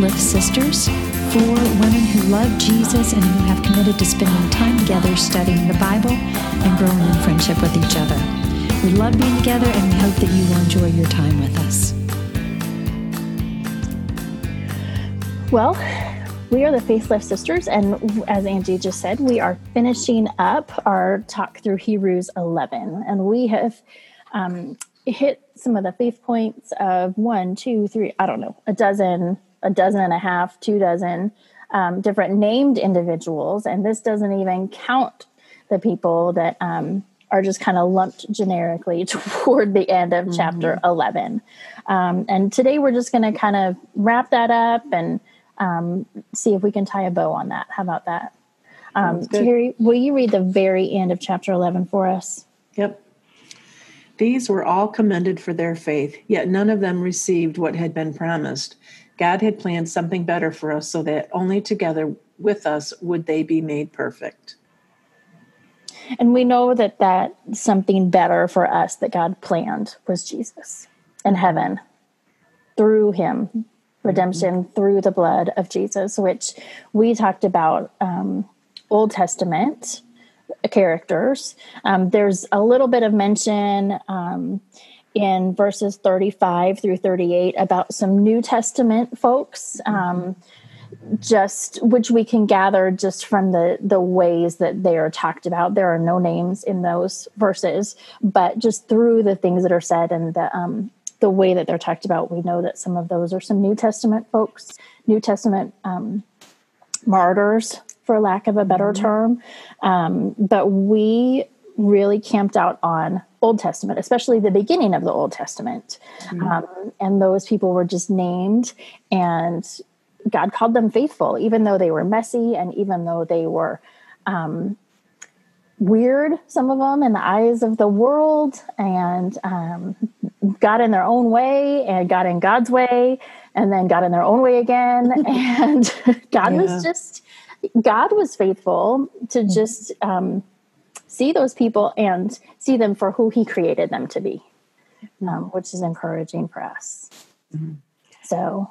Lift Sisters for women who love Jesus and who have committed to spending time together studying the Bible and growing in friendship with each other. We love being together, and we hope that you will enjoy your time with us. Well, we are the Faith Lift Sisters, and as Angie just said, we are finishing up our talk through Hebrews 11, and we have um, hit some of the faith points of one, two, three, I don't know, a dozen, a dozen and a half, two dozen um, different named individuals, and this doesn't even count the people that um, are just kind of lumped generically toward the end of mm-hmm. chapter 11. Um, and today we're just going to kind of wrap that up and um, see if we can tie a bow on that. How about that? Um, Terry, will you read the very end of chapter 11 for us? Yep. These were all commended for their faith, yet none of them received what had been promised. God had planned something better for us so that only together with us would they be made perfect. And we know that that something better for us that God planned was Jesus in heaven through him redemption mm-hmm. through the blood of Jesus, which we talked about um, Old Testament characters. Um, there's a little bit of mention um, in verses 35 through 38 about some New Testament folks. Um, just which we can gather just from the the ways that they are talked about there are no names in those verses but just through the things that are said and the um the way that they're talked about, we know that some of those are some New Testament folks, New Testament um, martyrs, for lack of a better mm-hmm. term. Um, but we really camped out on Old Testament, especially the beginning of the Old Testament. Mm-hmm. Um, and those people were just named, and God called them faithful, even though they were messy and even though they were um, weird, some of them in the eyes of the world, and um, got in their own way and got in God's way and then got in their own way again. and God yeah. was just, God was faithful to mm-hmm. just um, see those people and see them for who He created them to be, um, which is encouraging for us. Mm-hmm. So.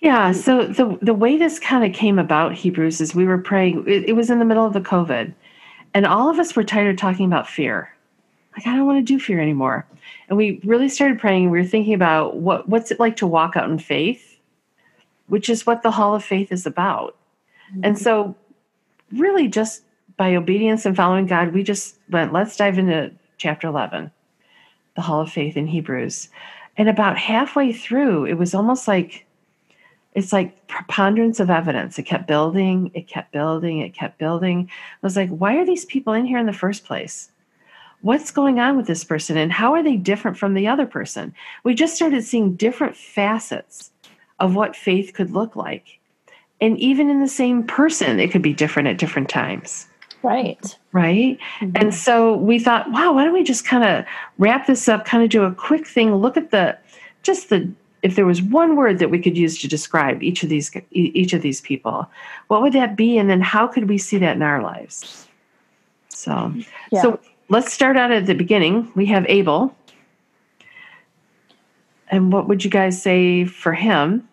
Yeah, so the the way this kind of came about, Hebrews, is we were praying. It, it was in the middle of the COVID, and all of us were tired of talking about fear. Like I don't want to do fear anymore and we really started praying. We were thinking about what what's it like to walk out in faith, which is what the Hall of Faith is about. Mm-hmm. And so, really, just by obedience and following God, we just went. Let's dive into chapter eleven, the Hall of Faith in Hebrews. And about halfway through, it was almost like it's like preponderance of evidence. It kept building, it kept building, it kept building. I was like, why are these people in here in the first place? what's going on with this person and how are they different from the other person? We just started seeing different facets of what faith could look like. And even in the same person, it could be different at different times. Right. Right. Mm-hmm. And so we thought, wow, why don't we just kind of wrap this up, kind of do a quick thing, look at the just the if there was one word that we could use to describe each of these each of these people, what would that be? And then how could we see that in our lives? So, yeah. so let's start out at the beginning. We have Abel. And what would you guys say for him?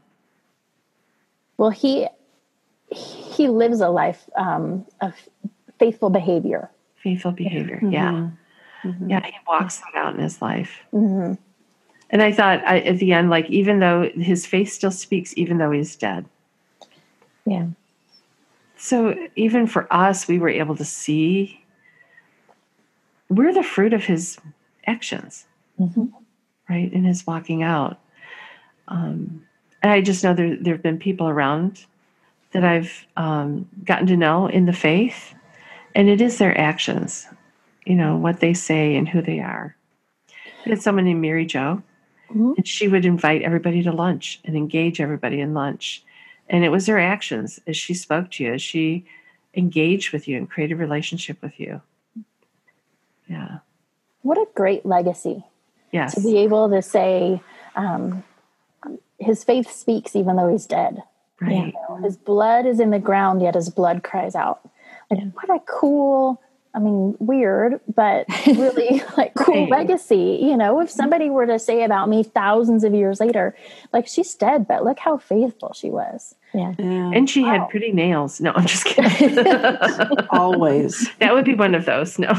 Well, he he lives a life um, of faithful behavior. Faithful behavior, mm-hmm. yeah, mm-hmm. yeah. He walks that out in his life. Mm-hmm. And I thought I, at the end, like even though his face still speaks, even though he's dead. Yeah. So even for us, we were able to see we're the fruit of his actions, mm-hmm. right? In his walking out. Um, and I just know there, there have been people around that I've um, gotten to know in the faith, and it is their actions, you know, what they say and who they are. I had someone named Mary Jo, mm-hmm. and she would invite everybody to lunch and engage everybody in lunch. And it was her actions as she spoke to you, as she engaged with you and created a relationship with you. Yeah. What a great legacy. Yes. To be able to say, um, his faith speaks even though he's dead. Right. His blood is in the ground, yet his blood cries out. Like, what a cool, I mean, weird, but really like cool Right. legacy. You know, if somebody were to say about me thousands of years later, like she's dead, but look how faithful she was. Yeah. Yeah, And she Wow. had pretty nails. No, I'm just kidding. always. that would be one of those. No.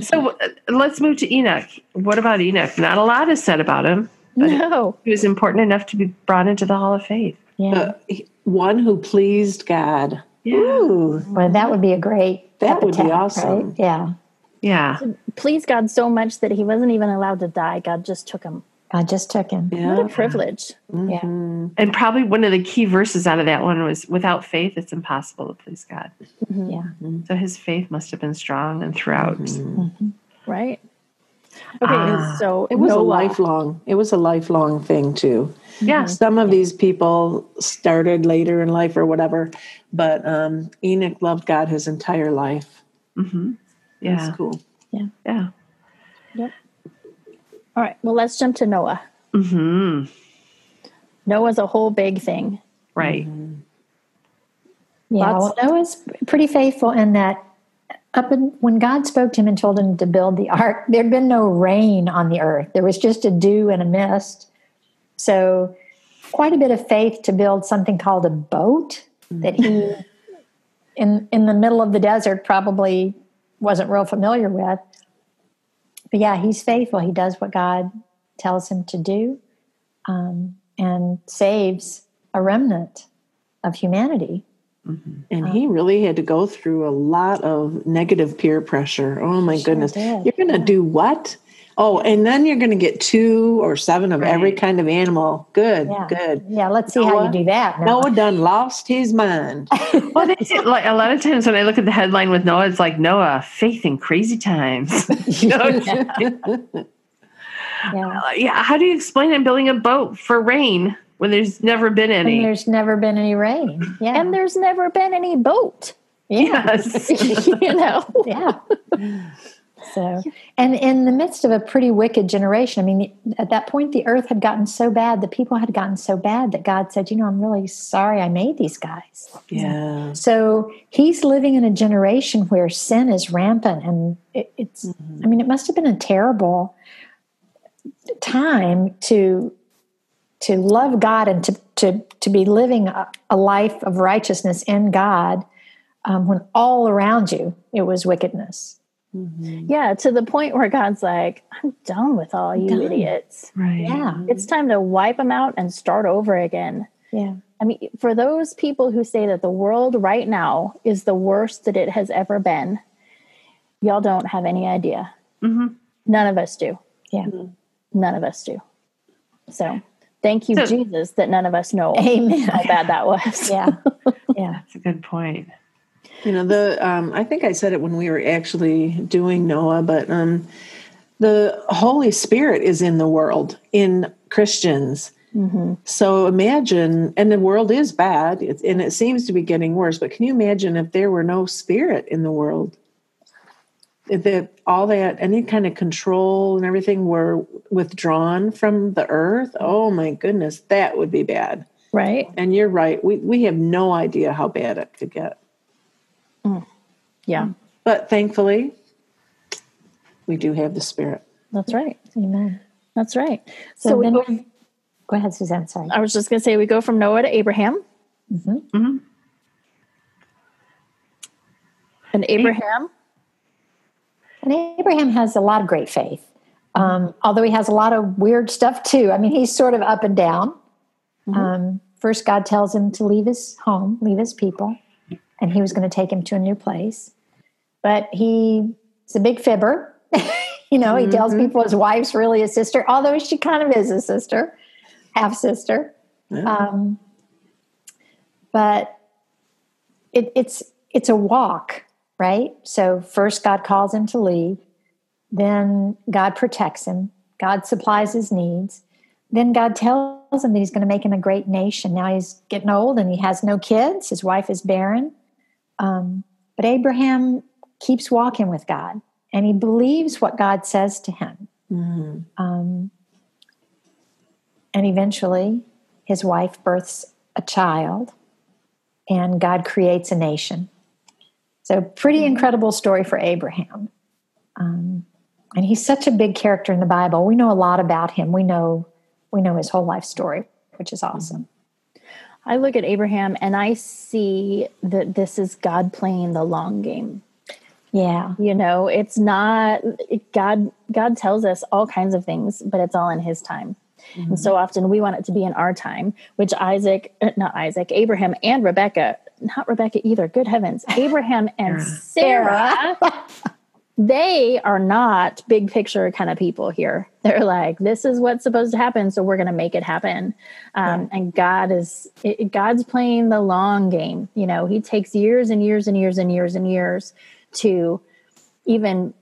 So uh, let's move to Enoch. What about Enoch? Not a lot is said about him. But No. he was important enough to be brought into the Hall of Faith. Yeah. Uh, one who pleased God. Ooh, well, that would be a great. That would be awesome. Right? Yeah. Yeah. Pleased God so much that he wasn't even allowed to die. God just took him. God just took him. yeah. What a privilege. Yeah. And probably one of the key verses out of that one was without faith, it's impossible to please God. Mm-hmm. Yeah. So his faith must have been strong and throughout. Mm-hmm. Right? Okay, Ah. so It was a Noah. lifelong. It was a lifelong thing too. Yeah. Some of these people started later in life or whatever, but um, Enoch loved God his entire life. Mm-hmm. Yeah. That's cool. Yeah. Yeah, yep. All right, well, let's jump to Noah. hmm Noah's a whole big thing. Right. Yeah, Lots- well, Noah's pretty faithful in that up in, when God spoke to him and told him to build the ark, there'd been no rain on the earth. There was just a dew and a mist. So, quite a bit of faith to build something called a boat that he, in in the middle of the desert, probably wasn't real familiar with. But yeah, he's faithful. He does what God tells him to do, um, and saves a remnant of humanity. And he really had to go through a lot of negative peer pressure. Oh my goodness. did, You're going to do what? Oh, and then you're going to get two or seven of every kind of animal. Good, Yeah. good. Yeah, let's see how you do that. Noah. Noah done lost his mind. Well, they say, like a lot of times when I look at the headline with Noah, it's like Noah, faith in crazy times. You know, yeah. Uh, yeah. How do you explain it building a boat for rain when there's never been And any? there's never been any rain. Yeah. And there's never been any boat. yeah. Yes. you know? yeah. So, and in the midst of a pretty wicked generation, I mean, at that point, the earth had gotten so bad, the people had gotten so bad that God said, You know, I'm really sorry I made these guys. yeah. So he's living in a generation where sin is rampant. And it, it's, mm-hmm. I mean, it must have been a terrible time to to love God and to to to be living a, a life of righteousness in God um, when all around you it was wickedness. Yeah, to the point where God's like, I'm done with all you Done. idiots. Right. Yeah, It's time to wipe them out and start over again. yeah, I mean, for those people who say that the world right now is the worst that it has ever been, y'all don't have any idea. Mhm. None of us do. yeah. None of us do. So thank you, So- Jesus, that none of us know Amen. how bad that was. Yeah, yeah, That's a good point. You know, the um, I think I said it when we were actually doing Noah, but um, the Holy Spirit is in the world in Christians. So imagine, and the world is bad, and it seems to be getting worse. But can you imagine if there were no spirit in the world? If that all that any kind of control and everything were withdrawn from the earth, oh my goodness, that would be bad. Right? And you're right, we we have no idea how bad it could get. Yeah, But thankfully, we do have the Spirit. that's right. amen. That's right. So, So, we then, go, go ahead, Suzanne. Sorry. I was just going to say, we go from Noah to Abraham. Mhm. And Abraham, And Abraham has a lot of great faith, um, although he has a lot of weird stuff too. I mean, he's sort of up and down. Um, first, God tells him to leave his home, leave his people, and he was going to take him to a new place. But he's a big fibber. you know, he tells people his wife's really a sister, although she kind of is a sister, half sister. Um, but it, it's it's a walk, right? So first, God calls him to leave. Then God protects him. God supplies his needs. Then God tells him that he's going to make him a great nation. Now he's getting old and he has no kids. His wife is barren. Um, but Abraham keeps walking with God and he believes what God says to him. Um, and eventually, his wife births a child, and God creates a nation. So, pretty incredible story for Abraham. Um, and he's such a big character in the Bible. We know a lot about him. We know we know his whole life story, which is awesome. I look at Abraham and I see that this is God playing the long game. Yeah. You know, it's not God God tells us all kinds of things, but it's all in his time. Mm-hmm. And so often we want it to be in our time, which Isaac, uh, not Isaac, Abraham and Rebecca, not Rebecca either, good heavens, Abraham and Sarah they are not big picture kind of people here. They're like, this is what's supposed to happen, so we're going to make it happen. Um, yeah. And God is it, God's playing the long game. You know, He takes years and years and years and years and years to even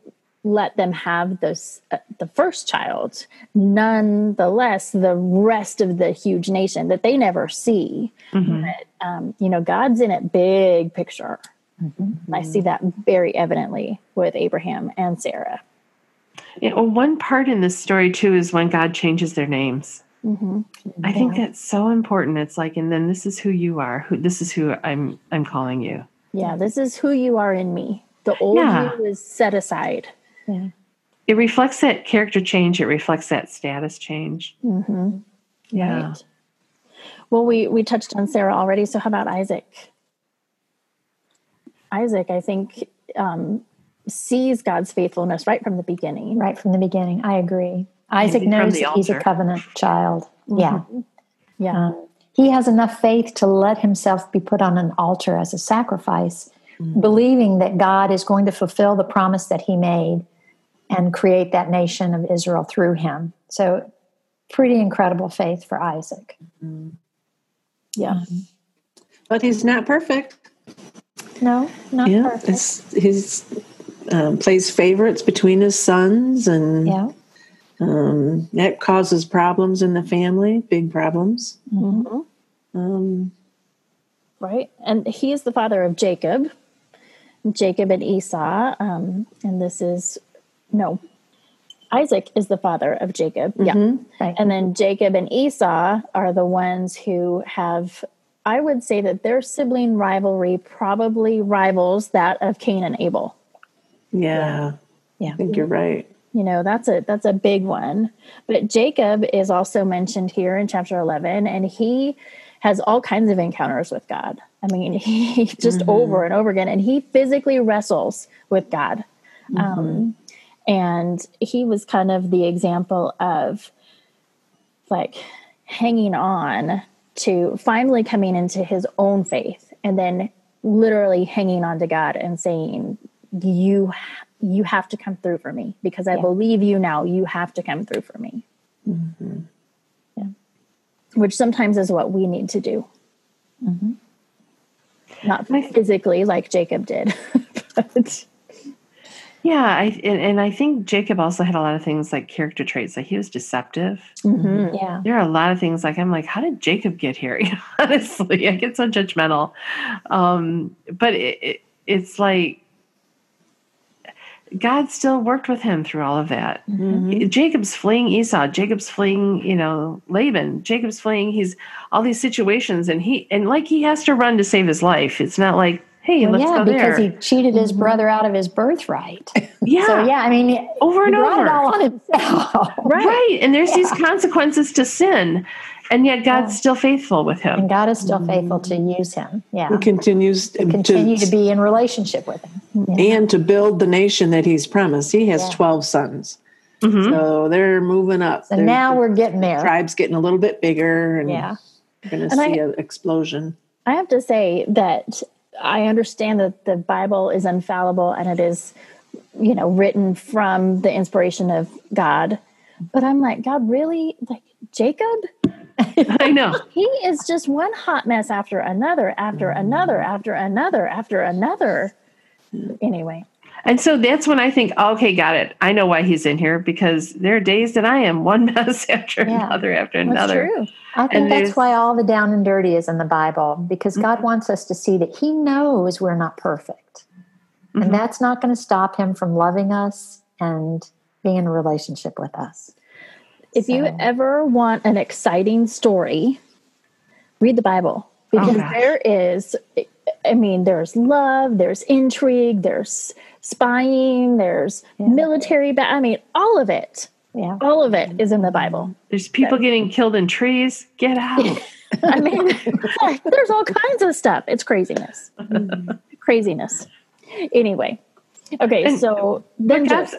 let them have this uh, the first child. Nonetheless, the rest of the huge nation that they never see. Mm-hmm. But, um, you know, God's in it big picture. Mm-hmm. I see that very evidently with Abraham and Sarah. Yeah, well, one part in this story too is when God changes their names. Mm-hmm. I think that's so important. It's like, and then this is who you are. Who this is who I'm. I'm calling you. Yeah, this is who you are in me. The old yeah. you is set aside. Yeah. It reflects that character change. It reflects that status change. Mm-hmm. Yeah. Right. Well, we we touched on Sarah already. So how about Isaac? Isaac, I think, um, sees God's faithfulness right from the beginning. Right from the beginning. I agree. Isaac knows that he's a covenant child. Mm-hmm. Yeah. Yeah. Um, he has enough faith to let himself be put on an altar as a sacrifice, mm-hmm. believing that God is going to fulfill the promise that he made and create that nation of Israel through him. So, pretty incredible faith for Isaac. Mm-hmm. Yeah. But he's not perfect. No, not yeah, perfect. It's, his um, plays favorites between his sons, and yeah. um, that causes problems in the family, big problems. Mm-hmm. Um, right, and he is the father of Jacob, Jacob and Esau, um, and this is no. Isaac is the father of Jacob. Mm-hmm. Yeah. Right. And then Jacob and Esau are the ones who have I would say that their sibling rivalry probably rivals that of Cain and Abel. Yeah. Yeah. I think you're right. You know, that's a that's a big one. But Jacob is also mentioned here in chapter 11 and he has all kinds of encounters with God. I mean, he just mm-hmm. over and over again and he physically wrestles with God. Mm-hmm. Um, and he was kind of the example of like hanging on to finally coming into his own faith and then literally hanging on to God and saying, You you have to come through for me because I yeah. believe you now. You have to come through for me. Mm-hmm. Yeah. Which sometimes is what we need to do. Mm-hmm. Not physically like Jacob did, but yeah, I and, and, I think Jacob also had a lot of things like character traits. Like he was deceptive. Mm-hmm. Yeah, there are a lot of things like I'm like, how did Jacob get here? Honestly, I get so judgmental. Um, but it, it, it's like God still worked with him through all of that. Mm-hmm. Jacob's fleeing Esau. Jacob's fleeing, you know, Laban. Jacob's fleeing. He's all these situations, and he and like he has to run to save his life. It's not like hey, well, let's yeah, go because he cheated his mm-hmm. brother out of his birthright. yeah. So yeah, I mean, over and over. It all on himself. right. right. And there's yeah. these consequences to sin. And yet God's yeah. still faithful with him. And God is still mm-hmm. faithful to use him. Yeah. He continues to continue to, to be in relationship with him. Yeah. And to build the nation that he's promised. He has 12 sons. Mm-hmm. So they're moving up. So they're, now we're getting there. Tribe's getting a little bit bigger and yeah. we're going to see an explosion. I have to say that I understand that the Bible is infallible and it is, you know, written from the inspiration of God. But I'm like, God, really? Like Jacob? I know. he is just one hot mess after another, after another, mm. after another, after another. Anyway. And so that's when I think, okay, got it. I know why he's in here because there are days that I am one mess after yeah, another after another. True. I think and that's why all the down and dirty is in the Bible because mm-hmm. God wants us to see that He knows we're not perfect. Mm-hmm. And that's not going to stop Him from loving us and being in a relationship with us. If so. you ever want an exciting story, read the Bible because gosh. there is, I mean, there's love, there's intrigue, there's spying, there's military. Ba- I mean, all of it, Yeah. all of it is in the Bible. There's people getting killed in trees. Get out. I mean, there's all kinds of stuff. It's craziness, craziness. Anyway, okay, And- so then God's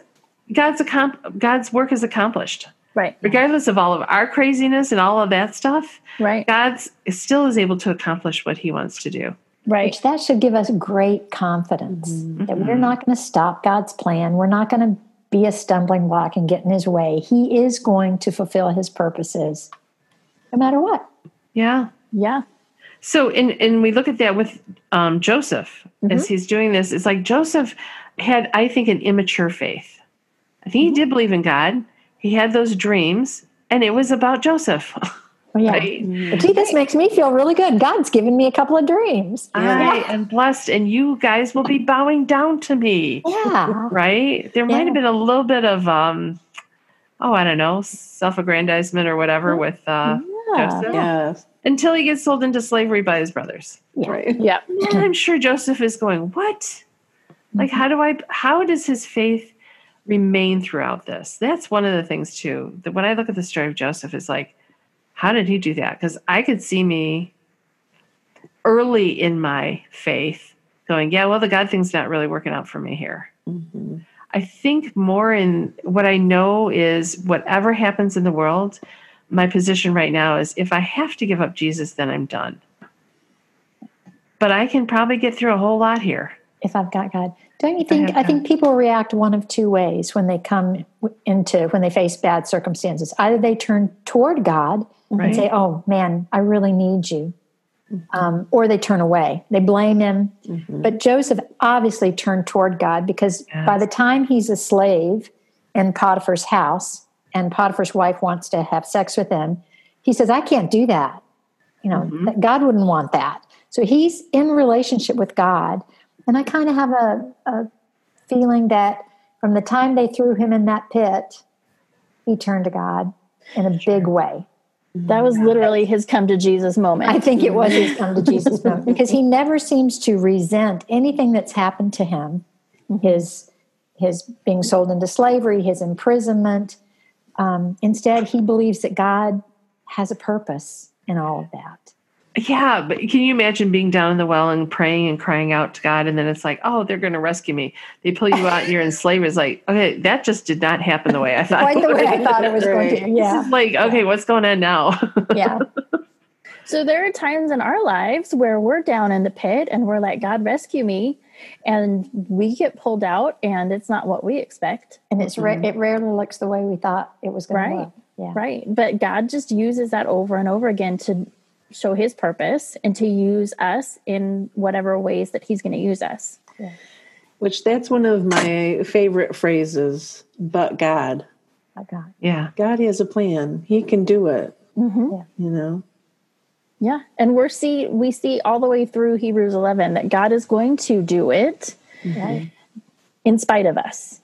God's accom- God's work is accomplished. right, Regardless of all of our craziness and all of that stuff, right, God's still is able to accomplish what he wants to do. Right. Which that should give us great confidence mm-hmm. that we're mm-hmm. not going to stop God's plan. We're not going to be a stumbling block and get in his way. He is going to fulfill his purposes no matter what. Yeah. Yeah, So, and and we look at that with um, Joseph as mm-hmm. he's doing this. It's like Joseph had, I think, an immature faith. I think he did believe in God. He had those dreams, and it was about Joseph. Oh, yeah. right? But gee, this makes me feel really good. God's given me a couple of dreams. I am blessed, and you guys will be bowing down to me. Yeah. Right? There might Yeah. have been a little bit of, um, oh, I don't know, self-aggrandizement or whatever with uh, Yeah. Joseph Yes. until he gets sold into slavery by his brothers. Yeah. Right. yeah, And I'm sure Joseph is going, what? Like, how do I, how does his faith remain throughout this? That's one of the things, too, that when I look at the story of Joseph, is like, how did he do that? Because I could see me early in my faith going, yeah, well, the God thing's not really working out for me here. Mhm. I think more in what I know is whatever happens in the world, my position right now is if I have to give up Jesus, then I'm done. But I can probably get through a whole lot here. if I've got God. Don't you think? have I think people react one of two ways when they come into when they face bad circumstances. Either they turn toward God Right. and say, "Oh man, I really need you," mm-hmm. um, or they turn away. They blame him. Mm-hmm. But Joseph obviously turned toward God because by the time he's a slave in Potiphar's house and Potiphar's wife wants to have sex with him, he says, "I can't do that." You know, mm-hmm. that God wouldn't want that. So he's in relationship with God. And I kind of have a, a feeling that from the time they threw him in that pit, he turned to God in a big way. That was literally his come to Jesus moment. I think it was his come to Jesus moment because he never seems to resent anything that's happened to him. His his being sold into slavery, his imprisonment. Um, instead, he believes that God has a purpose in all of that. Yeah, but can you imagine being down in the well and praying and crying out to God, and then it's like, oh, they're going to rescue me. They pull you out, and you're enslaved. It's like, okay, that just did not happen the way I thought. Quite the way I thought it was going to. Right. Yeah, It's like, okay, what's going on now? yeah. So there are times in our lives where we're down in the pit and we're like, God, rescue me. And we get pulled out and it's not what we expect. And it's ra- mm-hmm. it rarely looks the way we thought it was going Right. to look. Yeah. Right. But God just uses that over and over again to show his purpose and to use us in whatever ways that he's going to use us. Which that's one of my favorite phrases. But God, My God. yeah. God has a plan. He can do it. Mm-hmm. You know. Yeah. And we're see we see all the way through Hebrews 11 that God is going to do it Right. in spite of us.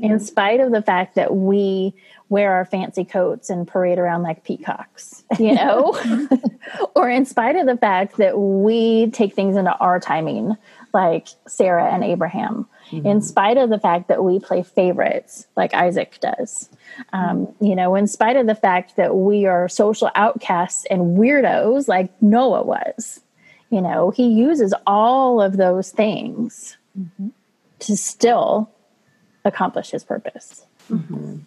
In spite of the fact that we wear our fancy coats and parade around like peacocks, you know? or in spite of the fact that we take things into our timing, like Sarah and Abraham. In spite of the fact that we play favorites, like Isaac does. Um, you know, in spite of the fact that we are social outcasts and weirdos, like Noah was. You know, he uses all of those things to still accomplish his purpose. Mm-hmm.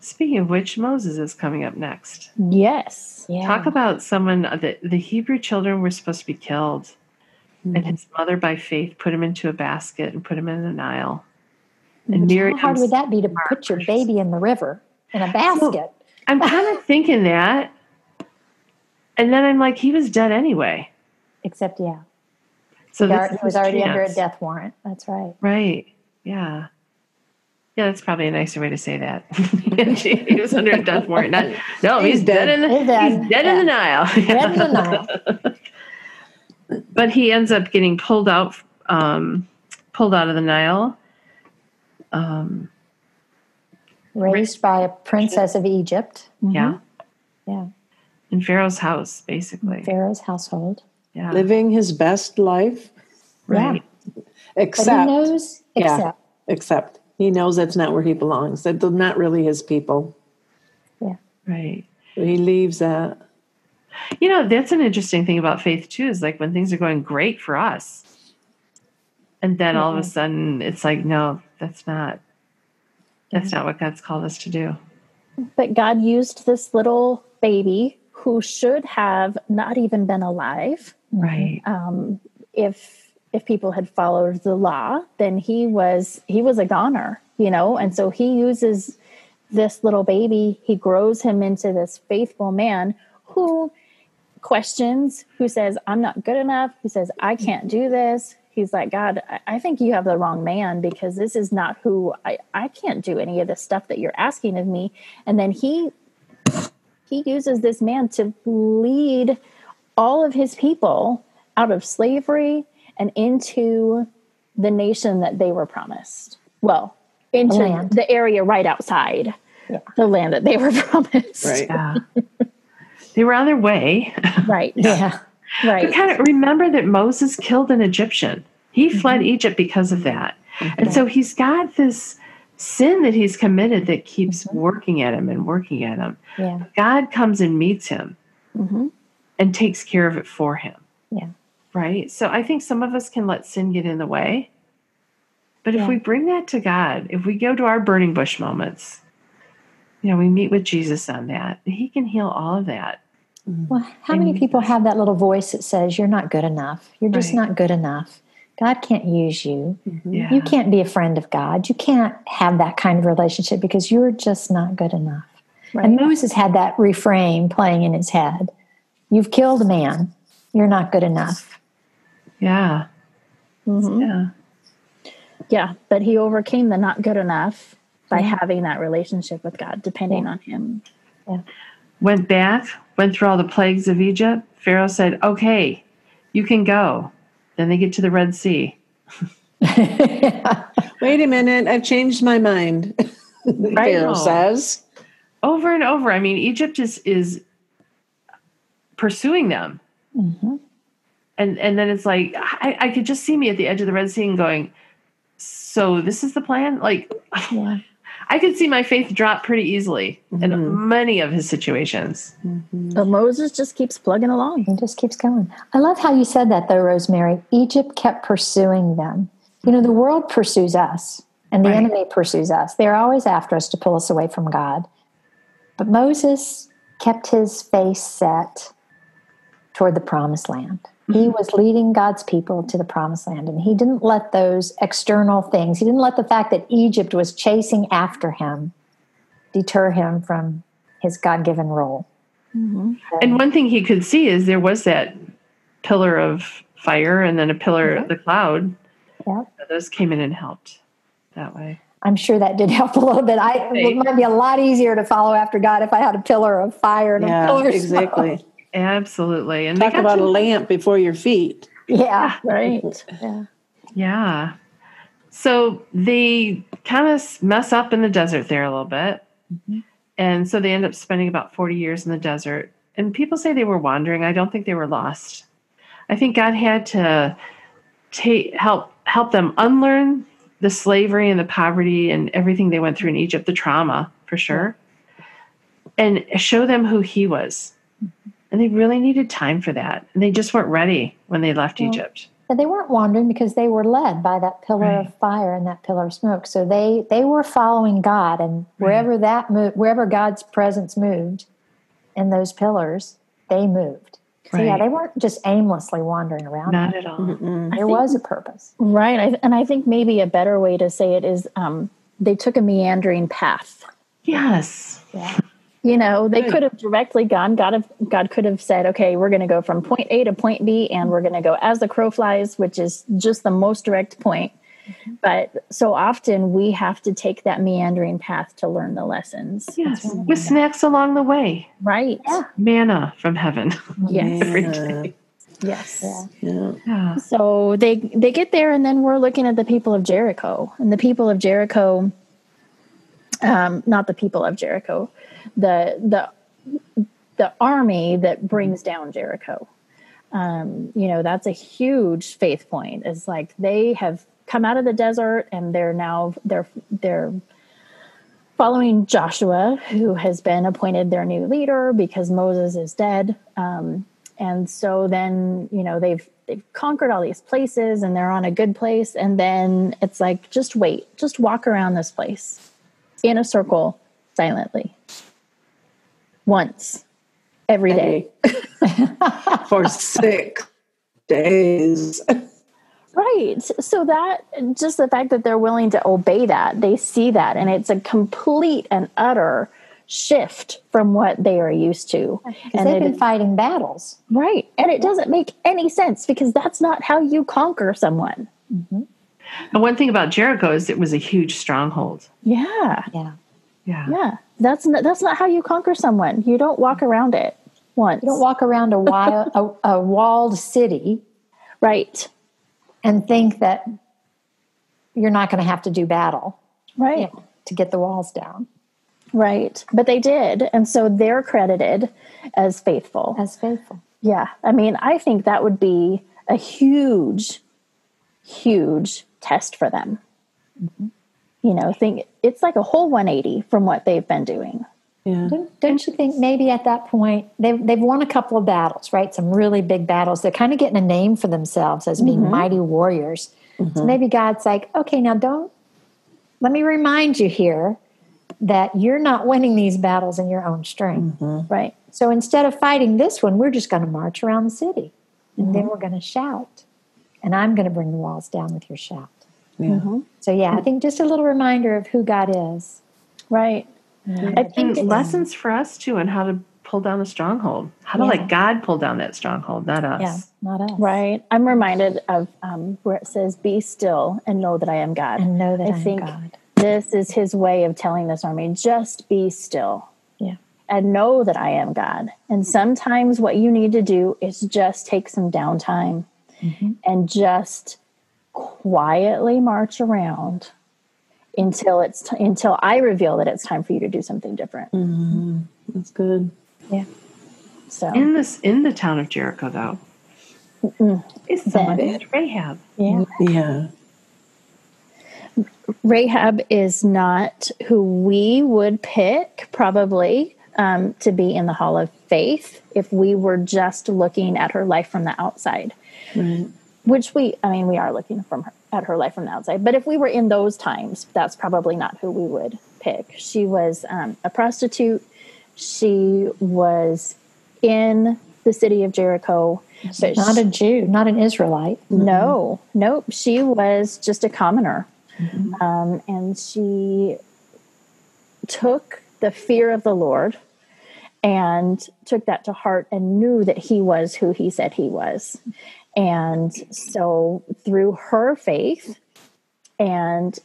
Speaking of which, Moses is coming up next. Yes. Yeah. Talk about someone uh, the the Hebrew children were supposed to be killed, and mm-hmm. his mother, by faith, put him into a basket and put him in the Nile. Mm-hmm. And How hard would that be to put your baby in the river in a basket? I'm kind of thinking that, and then I'm like, he was dead anyway. Except, yeah, So he ar- he was already under a death warrant. That's right. Right. Yeah. Yeah, that's probably a nicer way to say that. he was under a death warrant. Not, no, he's, He's dead. dead. in the He's he's dead. dead, in the Nile. Dead in the Nile. but he ends up getting pulled out, um, pulled out of the Nile. Um, Raised by a princess of Egypt. Yeah. Yeah. in Pharaoh's house, basically. Pharaoh's household. Yeah. Living his best life, right. But except he knows, Yeah. except, except he knows that's not where he belongs. That they're not really his people. Yeah. Right. He leaves that. You know, that's an interesting thing about faith too, is like when things are going great for us. And then all of a sudden it's like, no, that's not that's not what God's called us to do. But God used this little baby who should have not even been alive. Right. Um, if if people had followed the law, then he was he was a goner, you know. And so he uses this little baby. He grows him into this faithful man who questions, who says, "I'm not good enough." Who says, "I can't do this." He's like, God, I- think you have the wrong man because this is not who I, I can't do any of the stuff that you're asking of me. And then he he uses this man to lead all of his people out of slavery and into the nation that they were promised. Well, into land. the area right outside Yeah. the land that they were promised. Right. Yeah. they were on their way. Right. yeah. But Right. kind of remember that Moses killed an Egyptian. He mm-hmm. fled Egypt because of that. Mm-hmm. And so he's got this sin that he's committed that keeps mm-hmm. working at him and working at him. Yeah. God comes and meets him Mhm. and takes care of it for him. Yeah. Right? So I think some of us can let sin get in the way. But if we bring that to God, if we go to our burning bush moments, you know, we meet with Jesus on that, he can heal all of that. Mm-hmm. Well, how many people have that little voice that says, You're not good enough? You're just Right. not good enough. God can't use you. Mm-hmm. Yeah. You can't be a friend of God. You can't have that kind of relationship because you're just not good enough. And Moses had that refrain playing in his head You've killed a man. You're not good enough. Yeah. Mhm. Yeah. Yeah. But he overcame the not good enough by having that relationship with God, depending on him. went back, went through all the plagues of Egypt. Pharaoh said, Okay, you can go. Then they get to the Red Sea. Wait a minute, I've changed my mind. Pharaoh says. Over and over. I mean, Egypt is is pursuing them. Mhm. And and then it's like I, I could just see me at the edge of the Red Sea and going, So this is the plan? Like Yeah. I could see my faith drop pretty easily in Mhm. many of his situations. But Moses just keeps plugging along. He just keeps going. I love how you said that, though, Rosemary. Egypt kept pursuing them. You know, the world pursues us, and the Right. enemy pursues us. They're always after us to pull us away from God. But Moses kept his face set toward the promised land. He mm-hmm. was leading God's people to the promised land, and he didn't let those external things, he didn't let the fact that Egypt was chasing after him deter him from his God given role. Mm-hmm. And one thing he could see is there was that pillar of fire and then a pillar of the cloud. Yeah. Those came in and helped that way. I'm sure that did help a little bit. I Right. it might be a lot easier to follow after God if I had a pillar of fire and a pillar of exactly. smoke. Absolutely. And Talk about to- a lamp before your feet. Yeah, Right. Yeah. Yeah. So they kind of mess up in the desert there a little bit. Mm-hmm. And so they end up spending about 40 years in the desert. And people say they were wandering. I don't think they were lost. I think God had to take help help them unlearn the slavery and the poverty and everything they went through in Egypt, the trauma for sure, and show them who he was. Mm-hmm. And they really needed time for that. And they just weren't ready when they left Yeah. Egypt. but they weren't wandering because they were led by that pillar Right. of fire and that pillar of smoke. So they they were following God, and wherever that moved, wherever God's presence moved in those pillars, they moved. So yeah, they weren't just aimlessly wandering around. Not at all. Mm-mm. there was a purpose. Right. I, and I think maybe a better way to say it is um, they took a meandering path. Yes. Yeah, You know, they Right. could have directly gone. God, have, God could have said, okay, we're going to go from point A to point B, and we're going to go as the crow flies, which is just the most direct point. But so often we have to take that meandering path to learn the lessons. Yes. With snacks along the way. Right. Yeah. Manna from heaven. Yes. Every Yes. yeah. Yeah. Yeah. So they they get there, and then we're looking at the people of Jericho, and the people of Jericho, um, not the people of Jericho, the the the army that brings down Jericho. Um, you know, that's a huge faith point. It's like they have come out of the desert and they're now they're they're following Joshua, who has been appointed their new leader because Moses is dead. Um, and so then, you know, they've they've conquered all these places and they're on a good place. And then it's like, just wait, just walk around this place in a circle silently once every day. for six days. Right. So that just the fact that they're willing to obey that, they see that, and it's a complete and utter shift from what they are used to. Because And they've it- been fighting battles. right. And it doesn't make any sense because that's not how you conquer someone. Mm-hmm. And one thing about Jericho is it was a huge stronghold. Yeah. Yeah. Yeah. Yeah. That's not, that's not how you conquer someone. You don't walk around it once. You don't walk around a, wild, a, a walled city right. and think that you're not going to have to do battle Right. you know, to get the walls down Right. But they did. And so they're credited as faithful. as faithful. Yeah. I mean, I think that would be a huge, huge test for them. Mm-hmm. You know, think it's like a whole 180 from what they've been doing. Yeah. Don't, don't you think maybe at that point they've, they've won a couple of battles, right? Some really big battles. They're kind of getting a name for themselves as being mm-hmm. mighty warriors. So mm-hmm. maybe God's like, okay, now don't, let me remind you here that you're not winning these battles in your own strength. Mm-hmm. Right. So instead of fighting this one, we're just going to march around the city and then we're going to shout. And I'm going to bring the walls down with your shout. Yeah. So, yeah, I think just a little reminder of who God is. Right. I And think lessons for us too on how to pull down a stronghold. How to Yeah. let God pull down that stronghold, not us. Yeah, not us. Right. I'm reminded of um, where it says, Be still and know that I am God. And know that I I am think God. this is his way of telling this army just be still Yeah. and know that I am God. And sometimes what you need to do is just take some downtime and just quietly march around until it's t- until I reveal that it's time for you to do something different. That's good. Yeah. So In this in the town of Jericho though. Is someone Then- named Rahab. yeah. Yeah. Rahab is not who we would pick probably um, to be in the Hall of Faith if we were just looking at her life from the outside. Right. Which we, I mean, we are looking from her, at her life from the outside. But if we were in those times, that's probably not who we would pick. She was um, a prostitute. She was in the city of Jericho. But Not a Jew, not an Israelite. no, nope. She was just a commoner. Um, and she took the fear of the Lord and took that to heart and knew that he was who he said he was. And so, through her faith and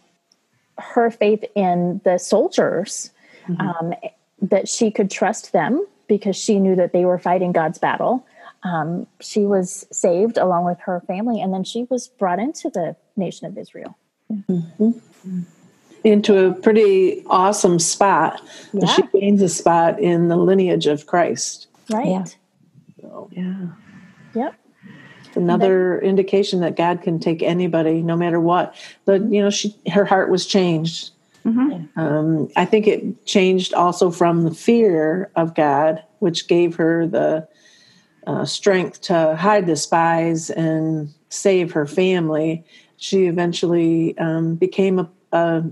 her faith in the soldiers, um, that she could trust them because she knew that they were fighting God's battle. Um, she was saved along with her family, and then she was brought into the nation of Israel. Into a pretty awesome spot. Yeah. She gains a spot in the lineage of Christ. Right. Yeah. So Yeah. Yep. Another indication that God can take anybody, no matter what. But you know, she her heart was changed. Um, I think it changed also from the fear of God, which gave her the uh, strength to hide the spies and save her family. She eventually um, became a, a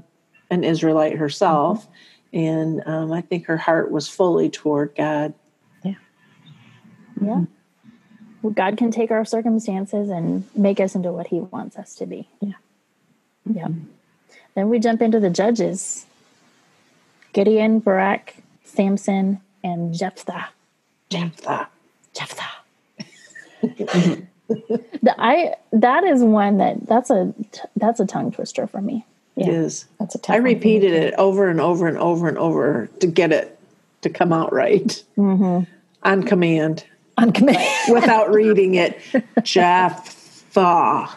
an Israelite herself, and um, I think her heart was fully toward God. Yeah. Well, God can take our circumstances and make us into what He wants us to be. Yeah. yeah. Mm-hmm. Then we jump into the judges Gideon, Barak, Samson, and Jephthah. Jephthah. Jephthah. the, I that is one that that's a that's a tongue twister for me. It Yeah. is. That's a I one for me, repeated it over and over and over and over to get it to come out right mm-hmm. on command On command. without reading it. Jephthah.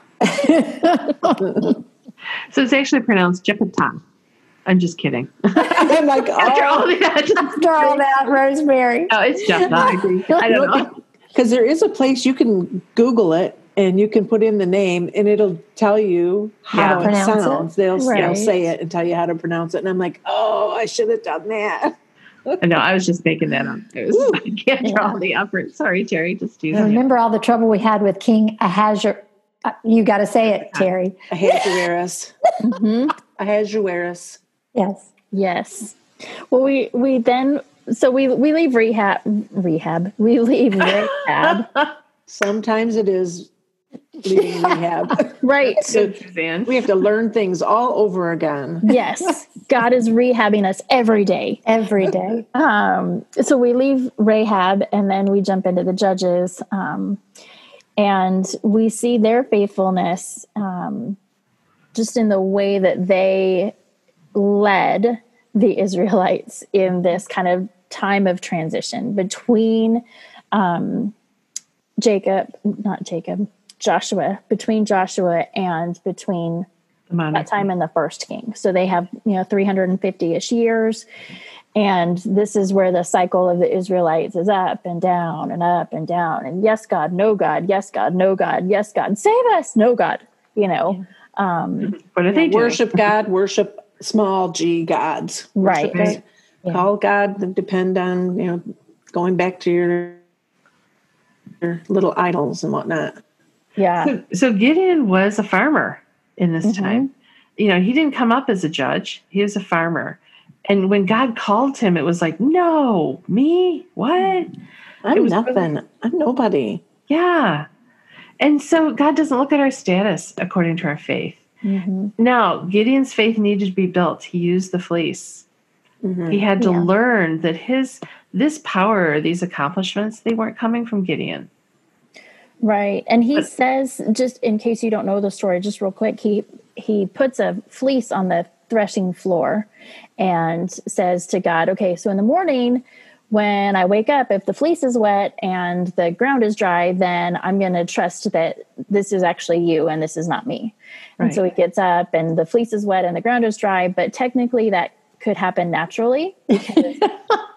So it's actually pronounced Jephthah. I'm just kidding. I'm like, After all oh, that, After all that, Rosemary. no, it's just not. I don't know. because there is a place you can Google it and you can put in the name and it'll tell you how it Pronounce it. sounds. They'll, they'll say it and tell you how to pronounce it. And I'm like, oh, I should have done that. I know. I was just making that up. It was, I can't draw the effort. Sorry, Terry. Just do that. Remember all the trouble we had with King Ahasuerus. Uh, you got to say it, Terry. Ahasuerus. Mhm. Ahasuerus. Yes. Yes. Well, we we then so we we leave rehab rehab we leave rehab Sometimes it is leaving rehab. right. Good, Suzanne. we have to learn things all over again. Yes, God is rehabbing us every day. Every day. Um, so we leave Rahab and then we jump into the judges, um, and we see their faithfulness um, just in the way that they led the Israelites in this kind of time of transition between um, Jacob, not Jacob, Joshua, between Joshua and between monarchy. that time in the first king. So they have, you know, 350 ish years. And this is where the cycle of the Israelites is up and down and up and down. And yes, God, no God, yes, God, no God, yes, God, save us, no God, you know. Um, What are they doing? Worship God, worship small g gods. Right. Worship- Call God, depend on, you know, going back to your, your little idols and whatnot. Yeah. So, so Gideon was a farmer in this Mhm. time. You know, he didn't come up as a judge. He was a farmer. And when God called him, it was like, no, me? What? I'm nothing. I'm nobody. Yeah. And so God doesn't look at our status according to our faith. Mhm. Now, Gideon's faith needed to be built. He used the fleece. Mhm. He had to Yeah. learn that his this power, these accomplishments, they weren't coming from Gideon. Right. And he says, just in case you don't know the story, just real quick, he he puts a fleece on the threshing floor and says to God, okay, so in the morning when I wake up, if the fleece is wet and the ground is dry, then I'm going to trust that this is actually you and this is not me. And so he gets up and the fleece is wet and the ground is dry, but technically that could happen naturally because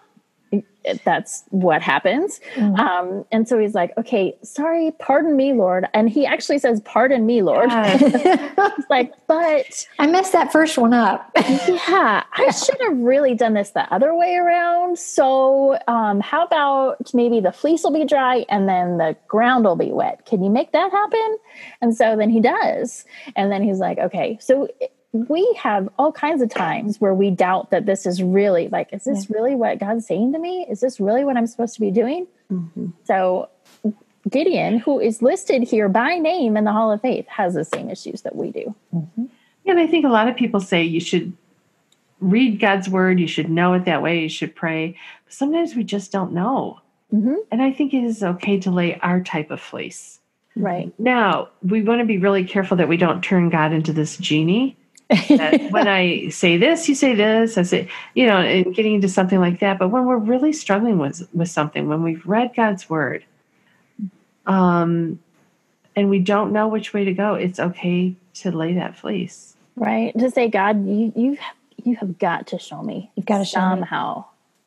that's what happens. Um, and so he's like, okay, sorry, pardon me, Lord. And he actually says, pardon me, Lord. He's like, but I messed that first one up. yeah, I should have really done this the other way around. So, um, how about maybe the fleece will be dry and then the ground will be wet? Can you make that happen? And so then he does. And then he's like, okay, so we have all kinds of times where we doubt that this is really like, is this really what God's saying to me? Is this really what I'm supposed to be doing? So, Gideon, who is listed here by name in the Hall of Faith, has the same issues that we do. And I think a lot of people say you should read God's word, you should know it that way, you should pray. But sometimes we just don't know. Mhm. And I think it is okay to lay our type of fleece. Right. Now, we want to be really careful that we don't turn God into this genie. That when I say this, you say this. I say, you know, and getting into something like that. But when we're really struggling with with something, when we've read God's word, um, and we don't know which way to go, it's okay to lay that fleece. right to say god you you you have got to show me You've got to show me. somehow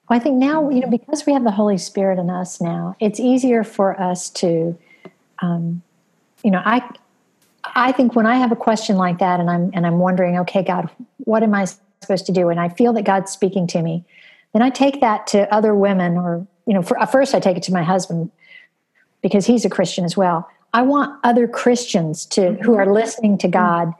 Well, I think now, you know, because we have the Holy Spirit in us now, it's easier for us to, um, you know, I, I think when I have a question like that, and I'm and I'm wondering, okay, God, what am I supposed to do? And I feel that God's speaking to me, then I take that to other women, or you know, for, at first I take it to my husband because he's a Christian as well. I want other Christians to who are listening to God.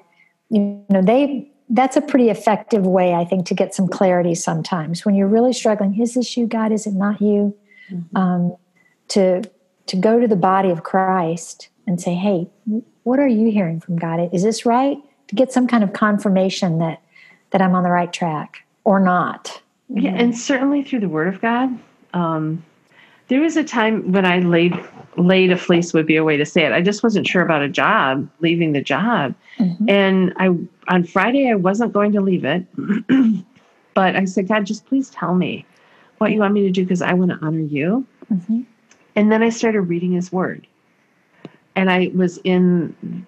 You know, they that's a pretty effective way, I think, to get some clarity sometimes when you're really struggling. Is this you, God? Is it not you? Um, to to go to the body of Christ and say, "Hey, what are you hearing from God? Is this right?" To get some kind of confirmation that that I'm on the right track or not. Yeah, and certainly through the Word of God. Um, there was a time when I laid laid a fleece would be a way to say it. I just wasn't sure about a job, leaving the job, and I on Friday I wasn't going to leave it, but I said, God, just please tell me what you want me to do because I want to honor you. Mhm. And then I started reading His Word, and I was in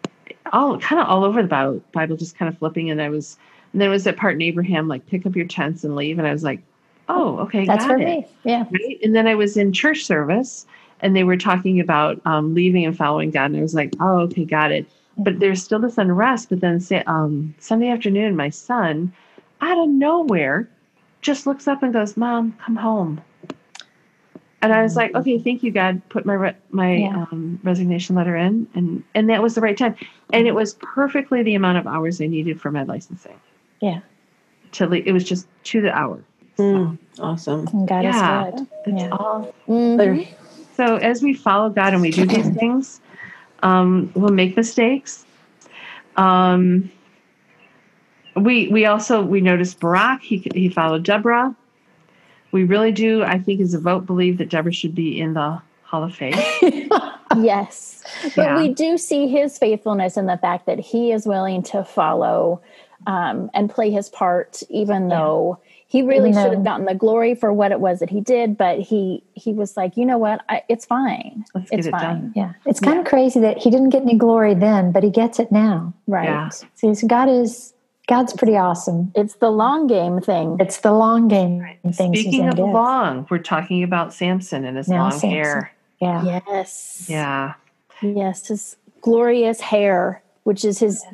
all kind of all over the Bible, Bible just kind of flipping, and I was And then it was that part in Abraham, like pick up your tents and leave. And I was like, oh, okay, That's got for it. me. Yeah. Right. And then I was in church service and they were talking about um, leaving and following God. And I was like, oh, okay, got it. But there's still this unrest. But then say, um, Sunday afternoon, my son, out of nowhere, just looks up and goes, Mom, come home. And I was like, okay, thank you, God. Put my re- my Yeah. um, resignation letter in, and and that was the right time, and it was perfectly the amount of hours I needed for my licensing. Yeah. To le- it was just to the hour. Mm, awesome. And God Yeah. is good. It's Yeah. all Mhm. so as we follow God and we do these things, um, we'll make mistakes. Um, we we also we noticed Barak. He he followed Deborah. We really do. I think as a vote believe that Deborah should be in the Hall of Fame. Yes. But Yeah. we do see his faithfulness in the fact that he is willing to follow um, and play his part, even though he really Even should have gotten the glory for what it was that he did. But he he was like, you know what, I, it's fine. Let's get it's it fine. done. Yeah. It's kind of crazy that he didn't get any glory then, but he gets it now. Right. Yeah. See, so God is God's pretty awesome. It's the long game thing. It's the long game thing. Speaking Suzanne of did. long, we're talking about Samson and his Now long Samson. hair. Yeah. Yes. Yeah, Yes. His glorious hair, which is his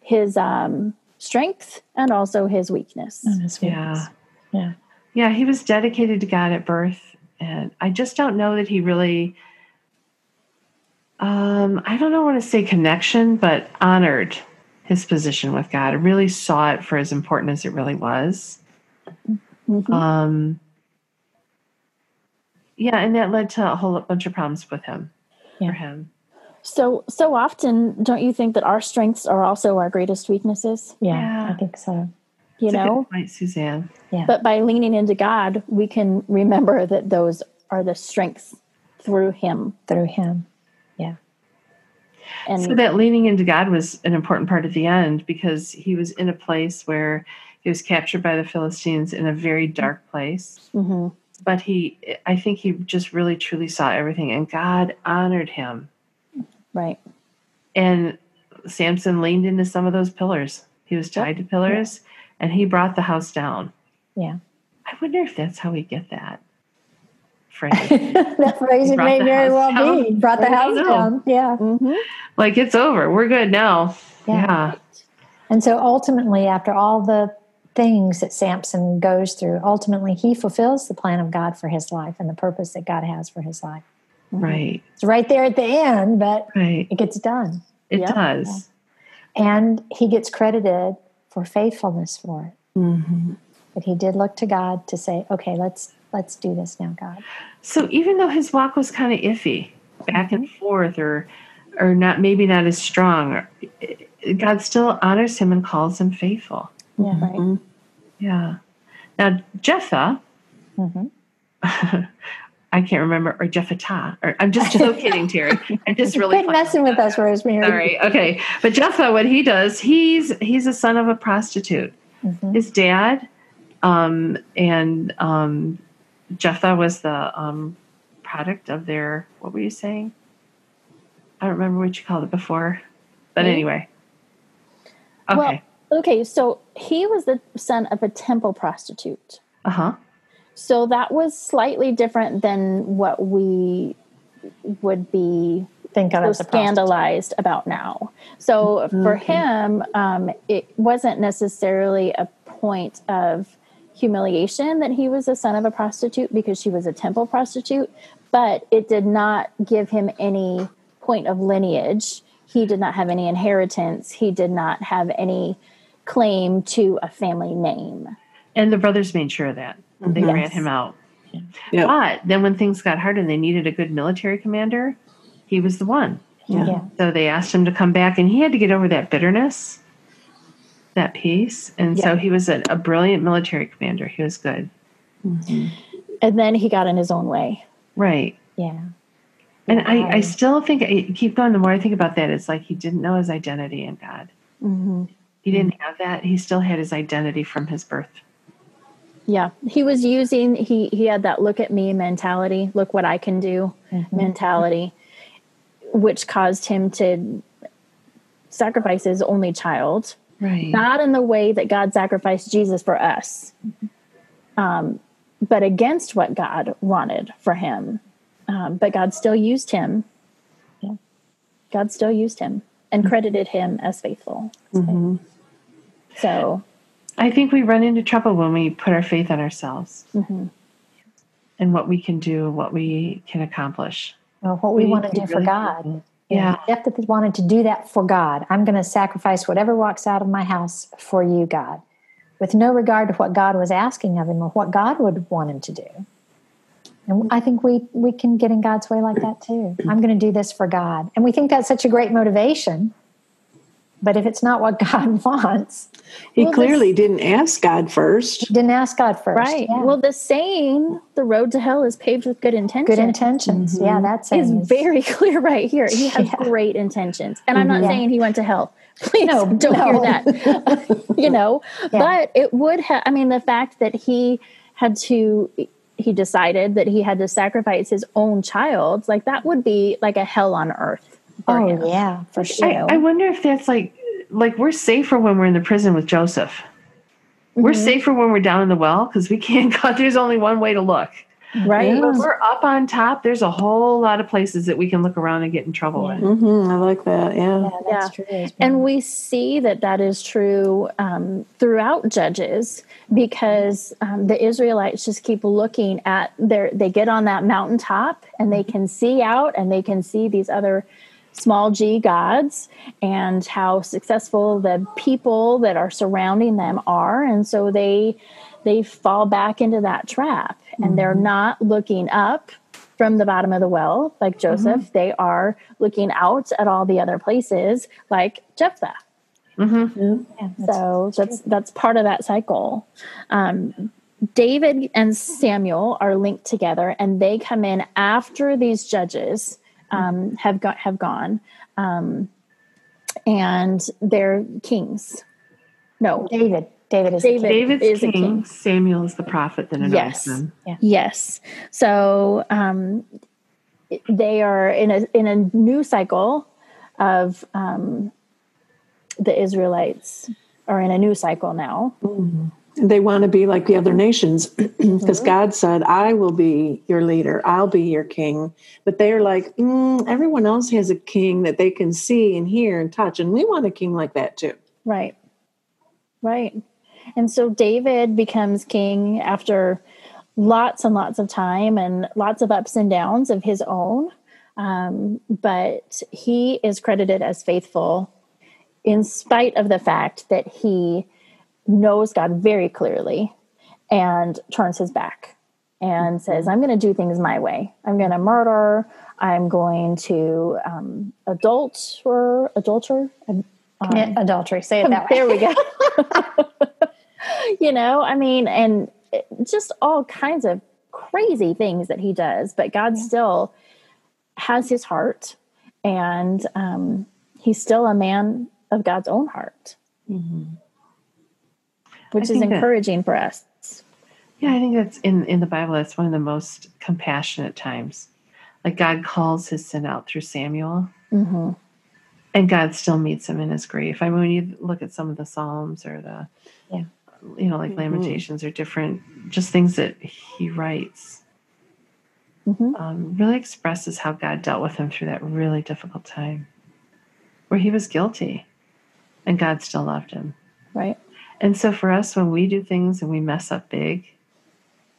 his um, strength and also his weakness. Oh, that's sweet. yeah, Yeah. yeah. He was dedicated to God at birth, and I just don't know that he really. Um, I don't know want to say connection, but honored his position with God. I really saw it for as important as it really was. Mhm. Um, yeah, and that led to a whole bunch of problems with him. Yeah. For him. So so often, don't you think that our strengths are also our greatest weaknesses? Yeah, Yeah. I think so. You That's know, point, Suzanne. Yeah. but by leaning into God, we can remember that those are the strengths through Him. Through him. And So that leaning into God was an important part at the end because he was in a place where he was captured by the Philistines in a very dark place. Mhm. But he, I think he just really truly saw everything, and God honored him. right, And Samson leaned into some of those pillars. He was tied to pillars, and he brought the house down. Yeah. I wonder if that's how we get that phrase. that phrase it may very well down. be. Brought the house down. Yeah. Mhm. like it's over. We're good now. Yeah. yeah. And so ultimately, after all the things that Samson goes through, ultimately he fulfills the plan of God for his life and the purpose that God has for his life. Right. It's right there at the end, but Right. it gets done. It Yeah. does. And he gets credited for faithfulness for it. Mm-hmm. But he did look to God to say, okay, let's let's do this now, God. So even though his walk was kind of iffy, back and forth, or or not maybe not as strong, God still honors him and calls him faithful. Yeah. right. Yeah. Now Jephthah, Mhm. I can't remember, or Jephthah, or I'm just so kidding, Terry. I'm just really Quit messing with us, Rosemary. Sorry. Okay. But Jephthah, what he does, he's he's a son of a prostitute. Mhm. His dad, um, and um, Jephthah was the um, product of their. What were you saying? I don't remember what you called it before, but anyway. Okay. Well, okay, so he was the son of a temple prostitute. uh huh. So that was slightly different than what we would be Think of so it as prostitute. scandalized about now. So for him, um, it wasn't necessarily a point of humiliation that he was the son of a prostitute because she was a temple prostitute, but it did not give him any point of lineage. He did not have any inheritance. He did not have any claim to a family name. And the brothers made sure of that. They mm-hmm. Yes. ran him out. Yep. But then when things got hard and they needed a good military commander, he was the one. Yeah. Yeah. So they asked him to come back, and he had to get over that bitterness, that piece. And so he was a, a brilliant military commander. He was good. And then he got in his own way. Right. Yeah. And I, I still think, I keep going, the more I think about that, it's like he didn't know his identity in God. Mm-hmm. He didn't have that. He still had his identity from his birth. Yeah, he was using he he had that look at me mentality, look what I can do mentality, which caused him to sacrifice his only child Right. not in the way that God sacrificed Jesus for us, um, but against what God wanted for him. Um, but God still used him. Yeah. God still used him and credited him as faithful. So, I think we run into trouble when we put our faith on ourselves and what we can do, what we can accomplish. Well, what we, We- want to we do for God. do. Yeah. Jephthah wanted to do that for God. I'm going to sacrifice whatever walks out of my house for you, God, with no regard to what God was asking of him or what God would want him to do. And I think we we can get in God's way like that too. I'm going to do this for God, and we think that's such a great motivation. But if it's not what God wants, He Well, this- clearly didn't ask God first. didn't ask God first. right. Yeah. Well, the saying, the road to hell is paved with good intentions. good intentions. Mm-hmm. Yeah, that's is very clear right here. He has great intentions. And I'm not Yeah. saying he went to hell. Please No, don't no. hear that. you know, Yeah. but it would have, I mean, the fact that he had to, he decided that he had to sacrifice his own child, like that would be like a hell on earth. For Oh him. yeah, for sure. I, I wonder if that's like like we're safer when we're in the prison with Joseph. We're Mm-hmm. safer when we're down in the well because we can't go. There's only one way to look. Right. When we're up on top, there's a whole lot of places that we can look around and get in trouble with. hmm I like that. Yeah. yeah, that's true. And we see that that is true um, throughout Judges because um, the Israelites just keep looking at their, they get on that mountaintop and they can see out and they can see these other small g gods and how successful the people that are surrounding them are. And so they, they fall back into that trap and they're mm-hmm. not looking up from the bottom of the well like mm-hmm. Joseph. They are looking out at all the other places like Jephthah. Mm-hmm. Yeah, that's- So that's that's part of that cycle. Um, David and Samuel are linked together, and they come in after these judges um, have got have gone, um, and they're kings. No, David. David is David. David's is a king, king. Samuel is the prophet that anoints Yes. them. Yes. So um, they are in a in a new cycle of um, the Israelites are in a new cycle now. They want to be like the other nations because God said, I will be your leader, I'll be your king. But they're like, mm, everyone else has a king that they can see and hear and touch, and we want a king like that too. Right. Right. And so David becomes king after lots and lots of time and lots of ups and downs of his own. Um, but he is credited as faithful in spite of the fact that he knows God very clearly and turns his back and says, I'm going to do things my way. I'm going to murder. I'm going to um, adult or adulter. Commit adultery. Say it that way. There we go. you know, I mean, and just all kinds of crazy things that he does, but God still has his heart, and um, he's still a man of God's own heart, which is think that- encouraging for us. Yeah, I think that's in in the Bible. That's one of the most compassionate times. Like God calls his sin out through Samuel, hmm and God still meets him in his grief. I mean, when you look at some of the Psalms or the, Yeah. you know, like Lamentations or different, just things that he writes, Mhm. um, really expresses how God dealt with him through that really difficult time, where he was guilty, and God still loved him. Right? And so for us, when we do things and we mess up big,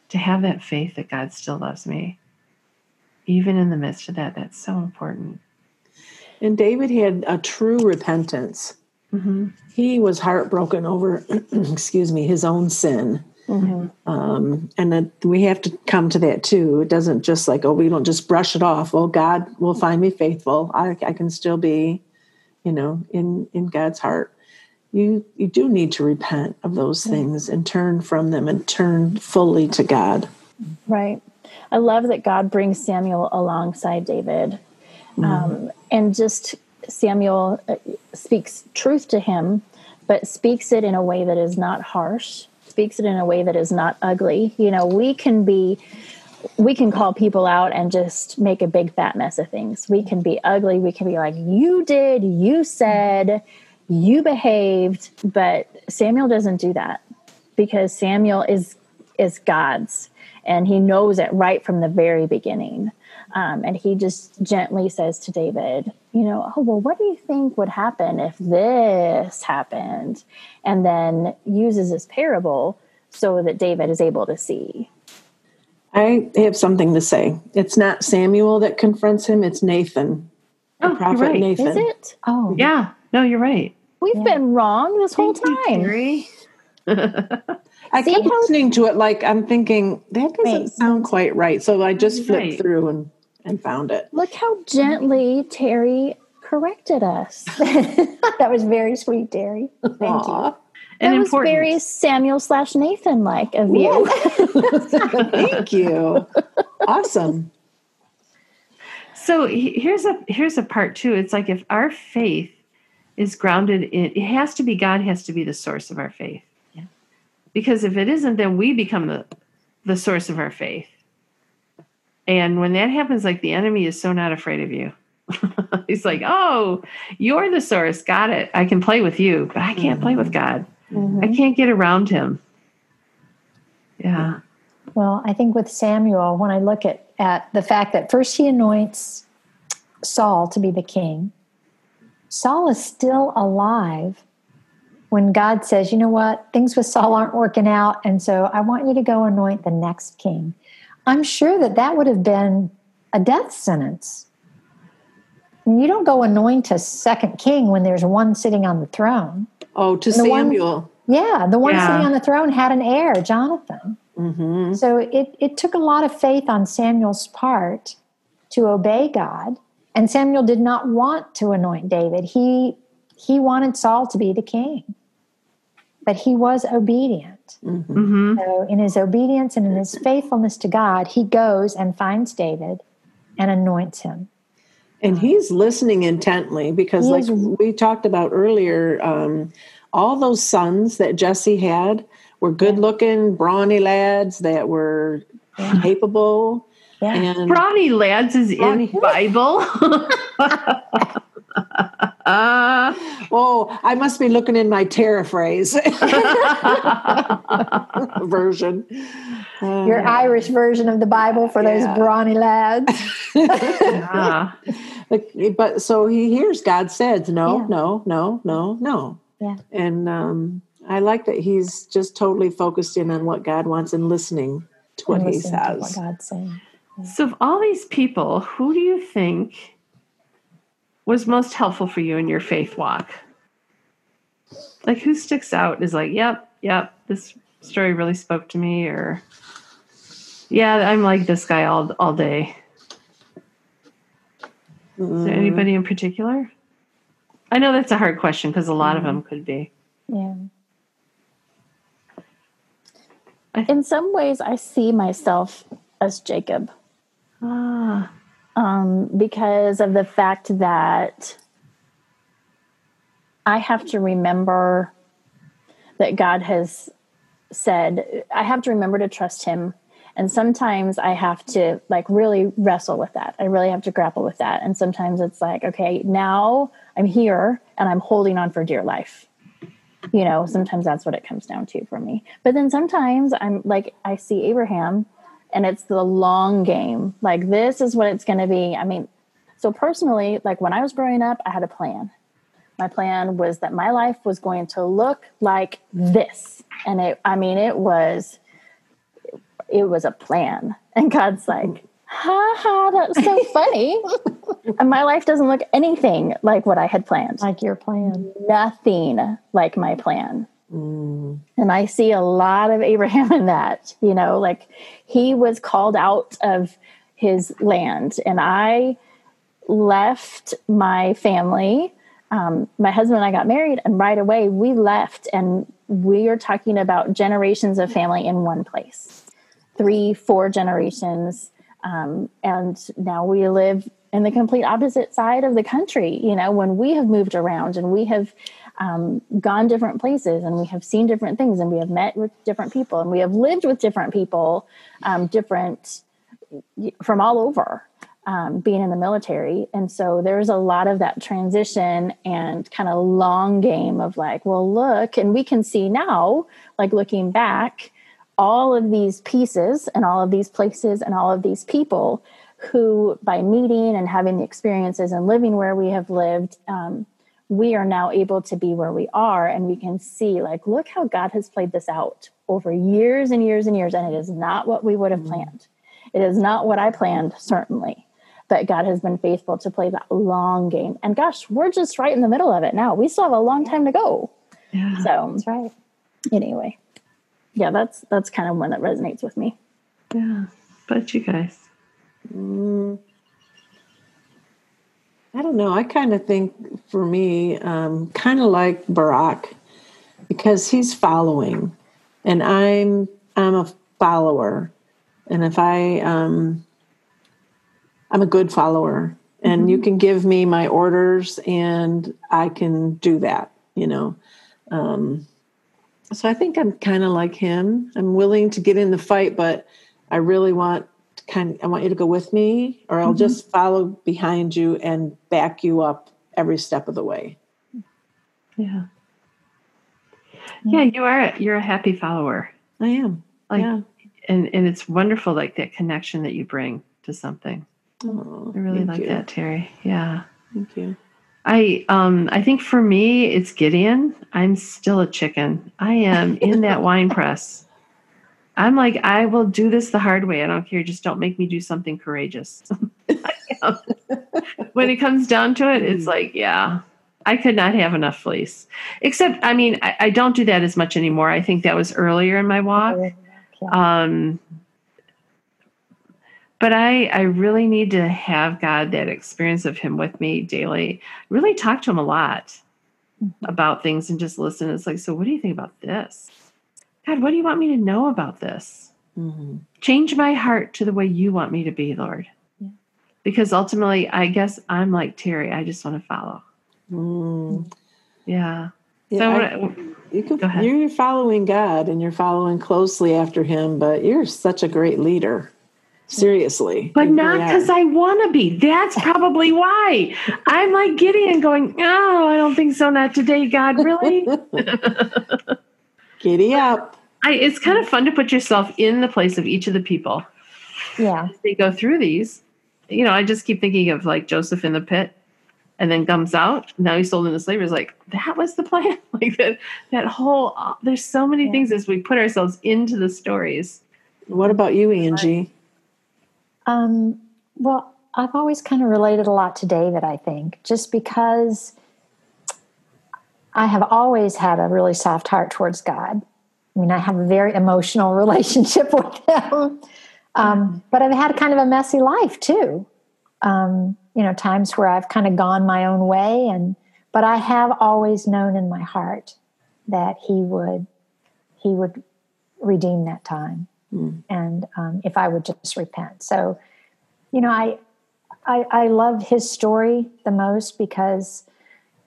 to have that faith that God still loves me, even in the midst of that, that's so important. And David had a true repentance. Mm-hmm. He was heartbroken over, excuse me, his own sin. Um, and that we have to come to that too. It doesn't just like, oh, we don't just brush it off. Well, God will find me faithful. I, I can still be, you know, in in God's heart. You you do need to repent of those things and turn from them and turn fully to God. Right. I love that God brings Samuel alongside David. Um, and just Samuel uh, speaks truth to him, but speaks it in a way that is not harsh, speaks it in a way that is not ugly. You know, we can be, we can call people out and just make a big fat mess of things. We can be ugly. We can be like, you did, you said, you behaved, but Samuel doesn't do that because Samuel is is God's and he knows it right from the very beginning. Um, and he just gently says to David, you know, oh, well, what do you think would happen if this happened? And then uses this parable so that David is able to see. I have something to say. It's not Samuel that confronts him, it's Nathan. Oh, the prophet you're right. Nathan. Is it? Oh, Yeah, no, you're right. We've been wrong this whole Thank you, time. Terry. I See kept listening to it like I'm thinking that doesn't Wait. sound quite right. So I just flipped Right. through and, and found it. Look how gently Terry corrected us. that was very sweet, Terry. Thank you. And that was very Samuel slash Nathan like of you. thank you. awesome. So here's a here's a part too. It's like if our faith is grounded in it has to be God has to be the source of our faith. Because if it isn't, then we become the the source of our faith. And when that happens, like the enemy is so not afraid of you. He's like, oh, you're the source. Got it. I can play with you, but I can't play with mm-hmm. God. Mm-hmm. I can't get around him. Yeah. Well, I think with Samuel, when I look at, at the fact that first he anoints Saul to be the king, Saul is still alive when God says, you know what, things with Saul aren't working out. And so I want you to go anoint the next king. I'm sure that that would have been a death sentence. You don't go anoint a second king when there's one sitting on the throne. Oh, to the one- Samuel. Yeah, the one Yeah. sitting on the throne had an heir, Jonathan. hmm So it, it took a lot of faith on Samuel's part to obey God. And Samuel did not want to anoint David. He he wanted Saul to be the king. But he was obedient. hmm So in his obedience and in his faithfulness to God, he goes and finds David and anoints him. And he's listening intently because, He like is- we talked about earlier, um, all those sons that Jesse had were good looking, brawny lads that were capable. Yeah. And Brawny lads is Brawny. in Bible. uh, oh, I must be looking in my paraphrase version. Uh, Your Irish version of the Bible for those brawny lads. yeah. But, but so he hears God says no, Yeah. no, no, no, no. Yeah. And um, I like that he's just totally focused in on what God wants and listening to what and he listening to what says. God's saying. So, of all these people, who do you think was most helpful for you in your faith walk? Like, who sticks out is like, yep, yep, this story really spoke to me, or yeah, I'm like this guy all all day. Is there mm. anybody in particular? I know that's a hard question because a lot of mm. them could be. Yeah. In some ways, I see myself as Jacob Ah, um, because of the fact that I have to remember that God has said, I have to remember to trust Him. And sometimes I have to like really wrestle with that. I really have to grapple with that. And sometimes it's like, okay, now I'm here and I'm holding on for dear life. You know, sometimes that's what it comes down to for me. But then sometimes I'm like, I see Abraham and it's the long game. Like, this is what it's going to be. I mean, so personally, like when I was growing up, I had a plan. My plan was that my life was going to look like this. And it, I mean, it was, it was a plan. And God's like, ha ha, that's so funny. and my life doesn't look anything like what I had planned. Like your plan. Nothing like my plan. And I see a lot of Abraham in that, you know, like he was called out of his land. And I left my family. Um, my husband and I got married, and right away we left. And we are talking about generations of family in one place three, four generations. Um, and now we live in the complete opposite side of the country. You know, when we have moved around and we have um, gone different places and we have seen different things and we have met with different people and we have lived with different people, um, different from all over. um, being in the military. And so there's a lot of that transition and kind of long game of like, well, look, and we can see now, like looking back, all of these pieces and all of these places and all of these people who, by meeting and having the experiences and living where we have lived, um, we are now able to be where we are and we can see like look how god has played this out over years and years and years and it is not what we would have mm. planned. It is not what i planned certainly. But god has been faithful to play that long game. And gosh we're just right in the middle of it now. We still have a long time to go. Yeah, so that's right. anyway. Yeah that's that's kind of one that resonates with me. Yeah. But you guys? Mm. I don't know. I kind of think for me, um, kind of like Barak, because he's following, and I'm I'm a follower, and if I um, I'm a good follower, and mm-hmm. you can give me my orders, and I can do that. You know, um, so I think I'm kind of like him. I'm willing to get in the fight, but I really want kind of, I want you to go with me, or I'll mm-hmm. just follow behind you and back you up every step of the way. Yeah. Yeah, you are you're a happy follower. I am. Like, yeah. And and it's wonderful like that connection that you bring to something. Oh, I really like you. that, Terry. Yeah. Thank you. I um I think for me it's Gideon. I'm still a chicken. I am in that wine press. I'm like, I will do this the hard way. I don't care. Just don't make me do something courageous. when it comes down to it, it's mm. like, yeah, I could not have enough fleece. Except, I mean, I, I don't do that as much anymore. I think that was earlier in my walk. Um, but I, I really need to have God that experience of Him with me daily. Really talk to Him a lot mm-hmm. about things and just listen. It's like, so what do you think about this? God, what do you want me to know about this? Mm-hmm. Change my heart to the way you want me to be, Lord. Yeah. Because ultimately, I guess I'm like Terry. I just want to follow. Mm. Yeah. yeah. So I, you can, you're following God and you're following closely after Him, but you're such a great leader. Seriously. But not because I want to be. That's probably why. I'm like Gideon going, Oh, I don't think so. Not today, God. Really? Giddy up. I, it's kind of fun to put yourself in the place of each of the people. Yeah. They go through these. You know, I just keep thinking of like Joseph in the pit and then comes out. Now he's sold into slavery. It's like, that was the plan. like that, that whole, uh, there's so many yeah. things as we put ourselves into the stories. What about you, Angie? Um, well, I've always kind of related a lot to David, I think, just because I have always had a really soft heart towards God. I mean, I have a very emotional relationship with Him, um, but I've had kind of a messy life too. Um, you know, times where I've kind of gone my own way, and but I have always known in my heart that He would He would redeem that time, mm. and um, if I would just repent. So, you know, I, I I love His story the most because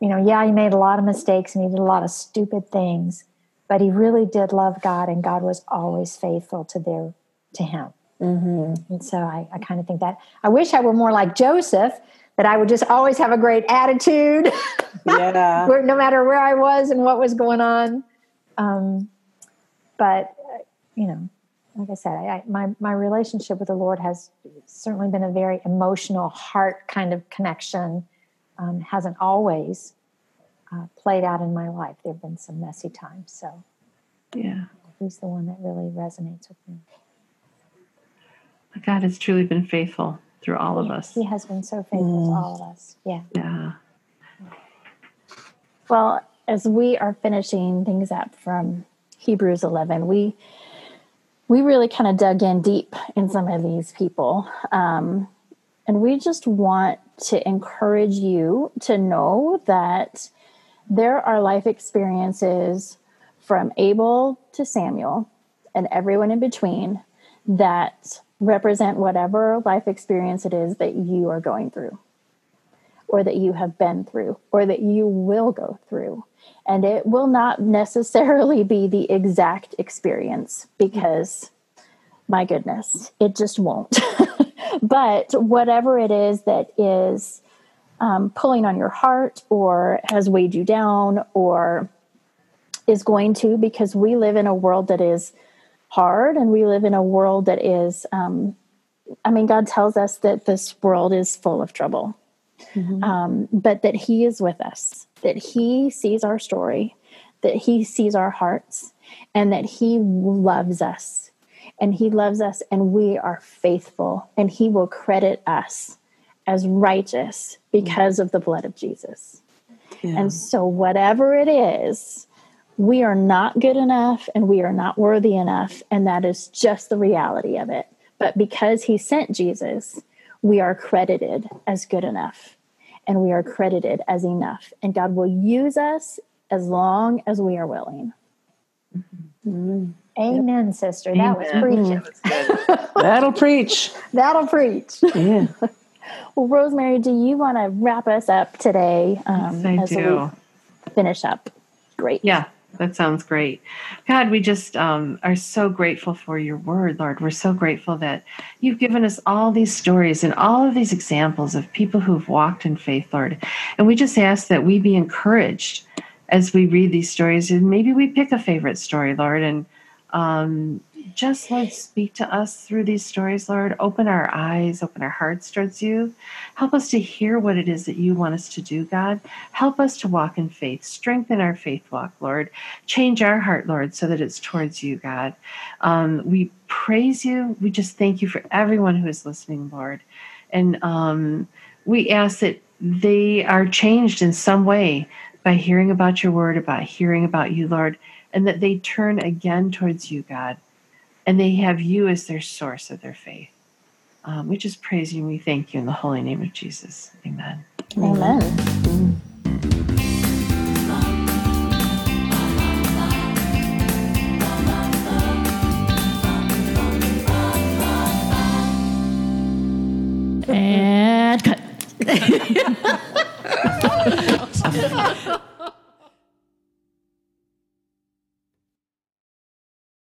you know, yeah, he made a lot of mistakes and he did a lot of stupid things, but he really did love God, and God was always faithful to their to him. Mm-hmm. And so I, I kind of think that I wish I were more like Joseph, that I would just always have a great attitude, yeah. where, no matter where I was and what was going on. Um, but you know, like I said, I, I, my my relationship with the Lord has certainly been a very emotional, heart kind of connection um, hasn't always uh, played out in my life. There have been some messy times. So, yeah, he's the one that really resonates with me. God has truly been faithful through all of us. He has been so faithful mm. to all of us. Yeah. Yeah. Well, as we are finishing things up from Hebrews 11, we we really kind of dug in deep in some of these people. Um, and we just want to encourage you to know that there are life experiences from Abel to Samuel and everyone in between that represent whatever life experience it is that you are going through or that you have been through or that you will go through. And it will not necessarily be the exact experience because, my goodness, it just won't. but whatever it is that is um, pulling on your heart or has weighed you down or is going to, because we live in a world that is hard and we live in a world that is, um, I mean, God tells us that this world is full of trouble, mm-hmm. um, but that He is with us, that He sees our story, that He sees our hearts, and that He loves us. And He loves us, and we are faithful, and He will credit us as righteous because of the blood of Jesus. Yeah. And so, whatever it is, we are not good enough and we are not worthy enough. And that is just the reality of it. But because he sent Jesus, we are credited as good enough and we are credited as enough. And God will use us as long as we are willing. Mm-hmm. Amen, yep. sister. That was preaching. That'll preach. That'll preach. Yeah. Well, Rosemary, do you want to wrap us up today um, yes, as do. we finish up? Great. Yeah, that sounds great. God, we just um, are so grateful for your word, Lord. We're so grateful that you've given us all these stories and all of these examples of people who've walked in faith, Lord. And we just ask that we be encouraged as we read these stories and maybe we pick a favorite story, Lord, and um, just Lord, speak to us through these stories, Lord. Open our eyes, open our hearts towards you. Help us to hear what it is that you want us to do, God. Help us to walk in faith. Strengthen our faith walk, Lord. Change our heart, Lord, so that it's towards you, God. Um, we praise you. We just thank you for everyone who is listening, Lord. And um, we ask that they are changed in some way by hearing about your word, about hearing about you, Lord, and that they turn again towards you, God and they have you as their source of their faith. Um, we just praise you and we thank you in the holy name of Jesus. Amen. Amen. And cut.